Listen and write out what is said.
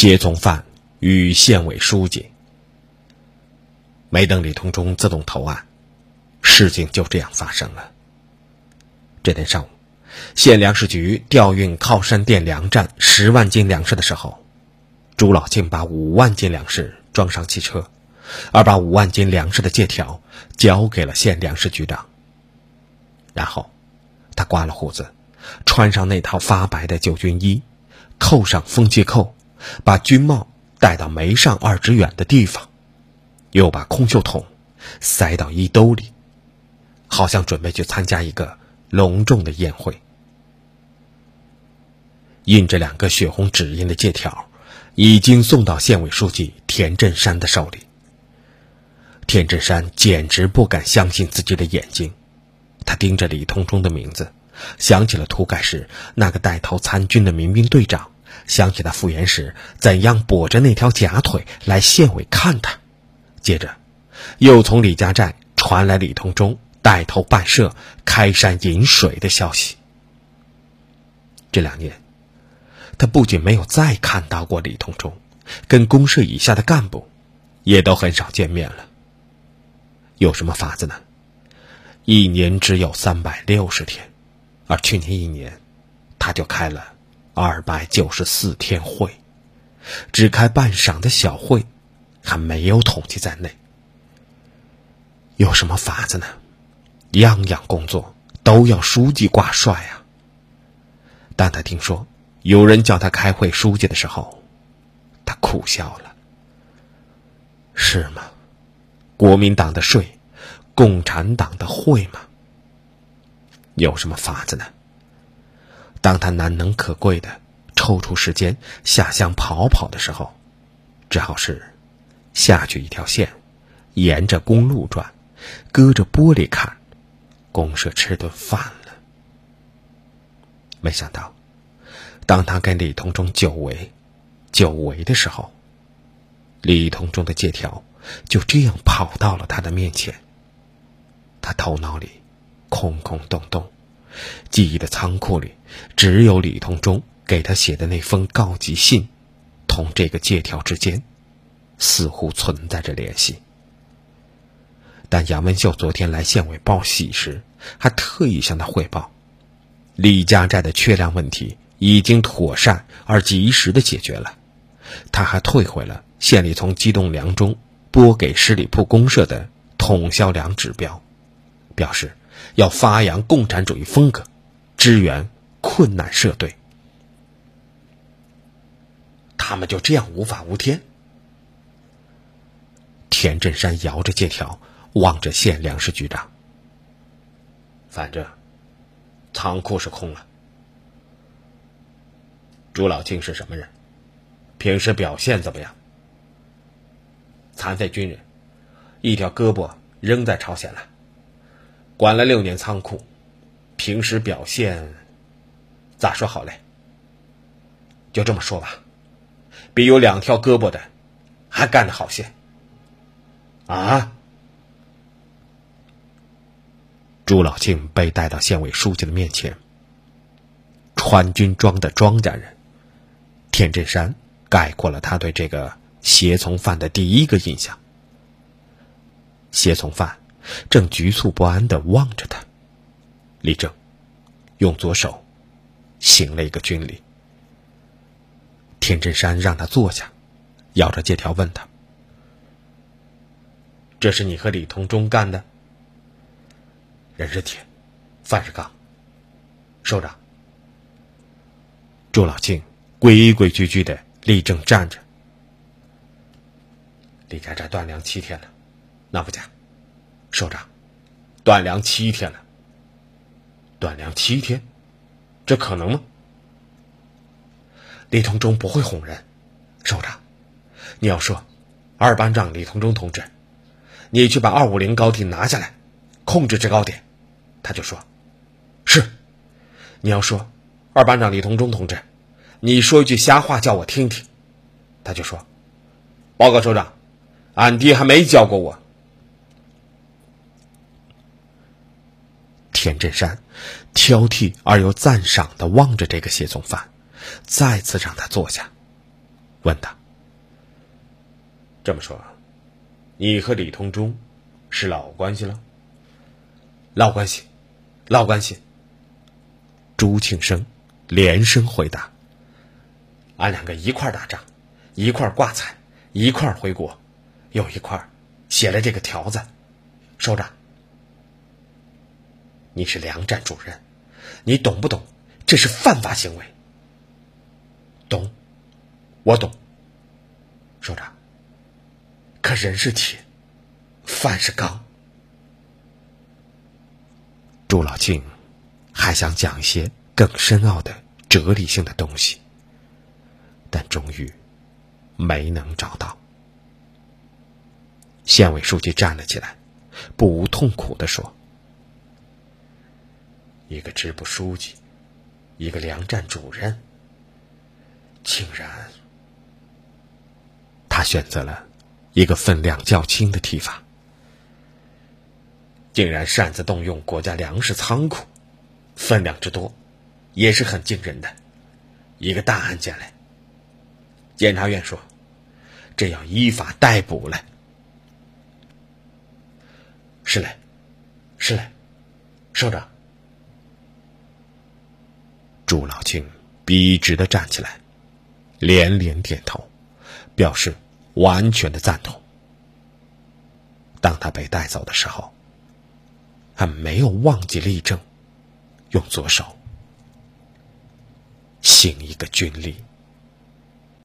协从犯与县委书记。没等李同忠自动投案，事情就这样发生了。这天上午，县粮食局调运靠山店粮站十万斤粮食的时候，朱老庆把五万斤粮食装上汽车，而把五万斤粮食的借条交给了县粮食局长。然后，他刮了胡子，穿上那套发白的旧军衣，扣上风气扣。把军帽戴到没上二指远的地方，又把空袖筒塞到衣兜里，好像准备去参加一个隆重的宴会。印着两个血红指印的借条，已经送到县委书记田振山的手里。田振山简直不敢相信自己的眼睛，他盯着李同忠的名字，想起了土改时那个带头参军的民兵队长。想起他复员时怎样跛着那条假腿来县委看他，接着，又从李家寨传来李同忠带头办社开山引水的消息。这两年，他不仅没有再看到过李同忠，跟公社以下的干部，也都很少见面了。有什么法子呢？一年只有三百六十天，而去年一年，他就开了。二百九十四天会，只开半晌的小会，还没有统计在内。有什么法子呢？样样工作都要书记挂帅啊。但他听说有人叫他开会书记的时候，他苦笑了。是吗？国民党的税，共产党的会吗？有什么法子呢？当他难能可贵的抽出时间下乡跑跑的时候，只好是下去一条线，沿着公路转，隔着玻璃看，公社吃顿饭了。没想到，当他跟李同忠久违、久违的时候，李同忠的借条就这样跑到了他的面前。他头脑里空空洞洞。记忆的仓库里，只有李同忠给他写的那封告急信，同这个借条之间，似乎存在着联系。但杨文秀昨天来县委报喜时，还特意向他汇报，李家寨的缺粮问题已经妥善而及时的解决了，他还退回了县里从机动粮中拨给十里铺公社的统销粮指标，表示。要发扬共产主义风格，支援困难社队。他们就这样无法无天。田振山摇着借条，望着县粮食局长。反正仓库是空了。朱老庆是什么人？平时表现怎么样？残废军人，一条胳膊扔在朝鲜了。管了六年仓库，平时表现咋说好嘞？就这么说吧，比有两条胳膊的还干得好些。啊！朱老庆被带到县委书记的面前，穿军装的庄稼人田振山概括了他对这个胁从犯的第一个印象：胁从犯。正局促不安的望着他，立正，用左手行了一个军礼。田振山让他坐下，咬着借条问他：“这是你和李同忠干的？人是铁，饭是钢。首长。”朱老庆规规矩矩的立正站着。李家寨断粮七天了，那不假。首长，断粮七天了。断粮七天，这可能吗？李同忠不会哄人。首长，你要说，二班长李同忠同志，你去把二五零高地拿下来，控制制高点，他就说，是。你要说，二班长李同忠同志，你说一句瞎话叫我听听，他就说，报告首长，俺爹还没教过我。田振山挑剔而又赞赏的望着这个胁从犯，再次让他坐下，问他：“这么说，你和李通忠是老关系了？”“老关系，老关系。”朱庆生连声回答：“俺两个一块打仗，一块挂彩，一块回国，有一块写了这个条子，收着。你是粮站主任，你懂不懂？这是犯法行为。”“懂，我懂。”收着。可人是铁，饭是钢。朱老庆。还想讲一些更深奥的哲理性的东西，但终于没能找到。县委书记站了起来，不无痛苦的说：“一个支部书记，一个粮站主任，竟然……他选择了一个分量较轻的提法，竟然擅自动用国家粮食仓库。”分量之多，也是很惊人的，一个大案件嘞。检察院说，这要依法逮捕了。是嘞，是嘞，首长。朱老庆笔直的站起来，连连点头，表示完全的赞同。当他被带走的时候，他没有忘记立正。用左手行一个军礼。